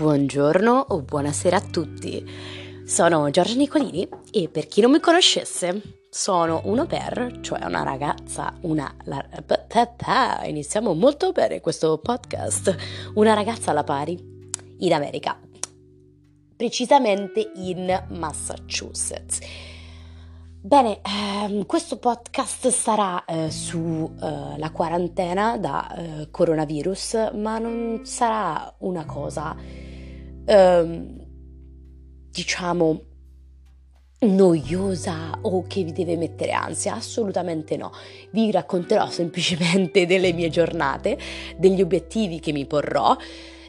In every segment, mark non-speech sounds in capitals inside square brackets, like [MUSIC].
Buongiorno o buonasera a tutti. Sono Giorgia Nicolini e per chi non mi conoscesse, sono un au pair, cioè una ragazza, una... La, iniziamo molto bene questo podcast. Una ragazza alla pari in America, precisamente in Massachusetts. Bene, ehm, questo podcast sarà eh, sulla eh, quarantena da eh, coronavirus, ma non sarà una cosa, ehm, diciamo, noiosa o che vi deve mettere ansia, assolutamente no. Vi racconterò [LAUGHS] semplicemente delle mie giornate, degli obiettivi che mi porrò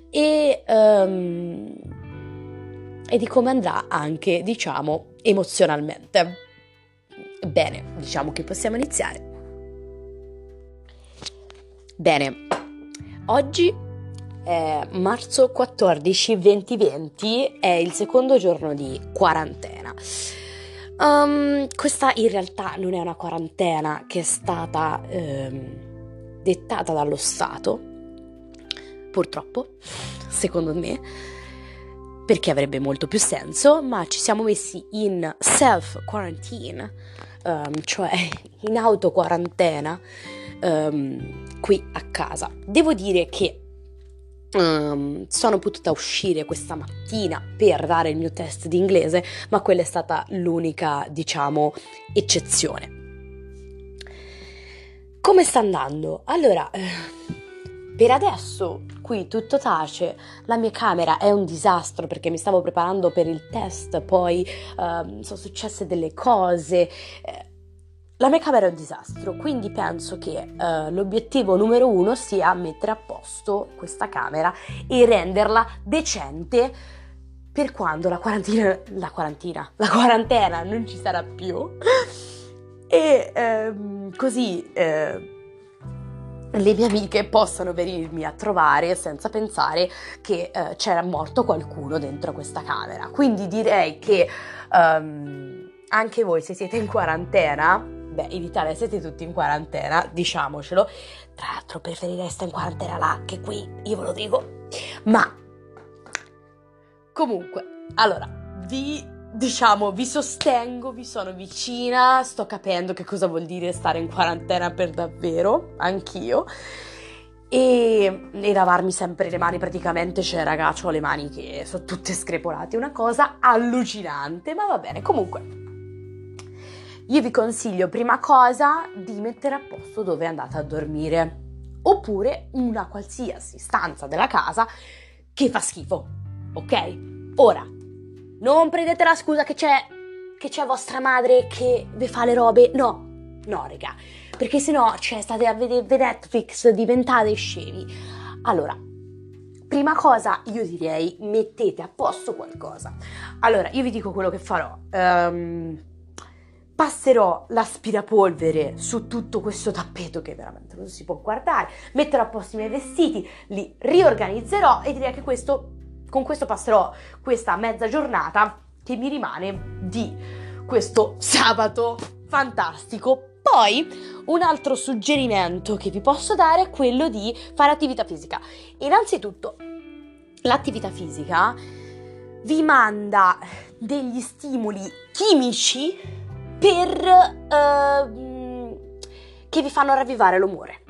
e, um, e di come andrà anche, diciamo, emozionalmente. Bene, diciamo che possiamo iniziare. Bene, oggi è marzo 14 2020, è il secondo giorno di quarantena. Um, questa in realtà non è una quarantena che è stata ehm, dettata dallo Stato, purtroppo, secondo me, perché avrebbe molto più senso, ma ci siamo messi in self quarantine um, cioè in auto quarantena um, qui a casa. Devo dire che Um, sono potuta uscire questa mattina per dare il mio test di inglese, ma quella è stata l'unica, diciamo, eccezione. Come sta andando? Allora, eh, per adesso qui tutto tace, la mia camera è un disastro perché mi stavo preparando per il test, poi uh, sono successe delle cose. Eh, la mia camera è un disastro, quindi penso che uh, l'obiettivo numero uno sia mettere a posto questa camera e renderla decente per quando la quarantina, la quarantina, la quarantena non ci sarà più. e ehm, così eh, le mie amiche possano venirmi a trovare senza pensare che uh, c'era morto qualcuno dentro questa camera. Quindi direi che um, anche voi se siete in quarantena, beh in Italia siete tutti in quarantena, diciamocelo, tra l'altro preferirei stare in quarantena là che qui, io ve lo dico, ma comunque, allora, vi diciamo, vi sostengo, vi sono vicina, sto capendo che cosa vuol dire stare in quarantena per davvero, anch'io. E, e lavarmi sempre le mani praticamente, cioè raga, ho le mani che sono tutte screpolate, una cosa allucinante, ma va bene, comunque. Io vi consiglio prima cosa di mettere a posto dove andate a dormire, oppure una qualsiasi stanza della casa che fa schifo, ok? Ora, non prendete la scusa che c'è, che c'è vostra madre che vi fa le robe. No, no, raga. Perché se no, cioè, state a vedere Netflix, diventate scemi. Allora, prima cosa io direi mettete a posto qualcosa. Allora, io vi dico quello che farò. Um, passerò l'aspirapolvere su tutto questo tappeto che veramente non si può guardare, metterò a posto i miei vestiti, li riorganizzerò e direi che questo con questo passerò questa mezza giornata che mi rimane di questo sabato fantastico. Poi un altro suggerimento che vi posso dare è quello di fare attività fisica. Innanzitutto, l'attività fisica vi manda degli stimoli chimici per uh, che vi fanno ravvivare l'umore.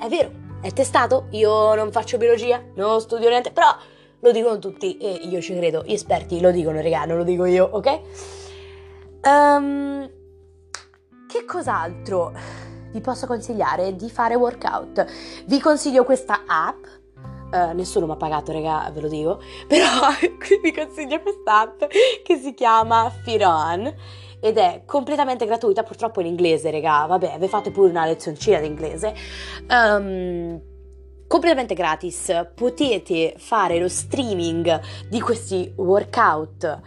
È vero, è testato. Io non faccio biologia, non studio niente, però lo dicono tutti e io ci credo, gli esperti lo dicono, regà, non lo dico io, ok? Um, che cos'altro vi posso consigliare di fare workout? Vi consiglio questa app. Uh, nessuno mi ha pagato, raga, ve lo dico. [LAUGHS] Però [LAUGHS] vi consiglio questa app che si chiama Fit On ed è completamente gratuita, purtroppo in inglese, raga. Vabbè, vi fate pure una lezioncina di inglese. Um, completamente gratis. Potete fare lo streaming di questi workout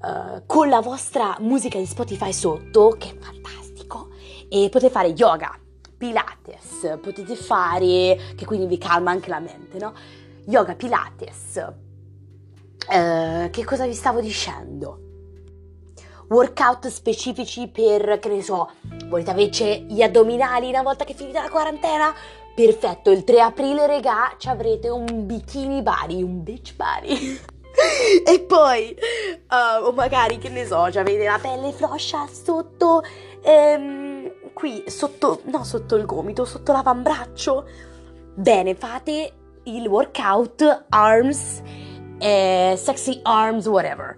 uh, con la vostra musica di Spotify sotto, che è fantastico. E potete fare yoga, pilates, potete fare, che quindi vi calma anche la mente, no? Yoga, pilates. Uh, che cosa vi stavo dicendo? Workout specifici per, che ne so, volete invece gli addominali una volta che finite la quarantena? perfetto, il 3 aprile, regà, ci avrete un bikini body, un beach body. [LAUGHS] e poi, uh, o magari, che ne so, ci avete la pelle floscia sotto, ehm, qui, sotto, no, sotto il gomito, sotto l'avambraccio. Bene, fate il workout arms, eh, sexy arms, whatever.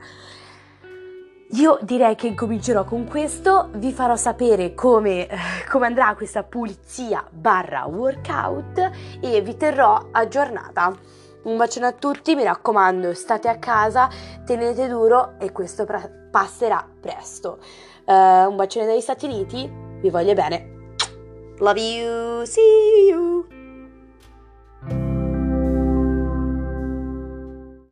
Io direi che incomincerò con questo, vi farò sapere come, come, andrà questa pulizia barra workout e vi terrò aggiornata. Un bacione a tutti, mi raccomando, state a casa, tenete duro e questo pra- passerà presto. Uh, un bacione dagli Stati Uniti, vi voglio bene. Love you, see you.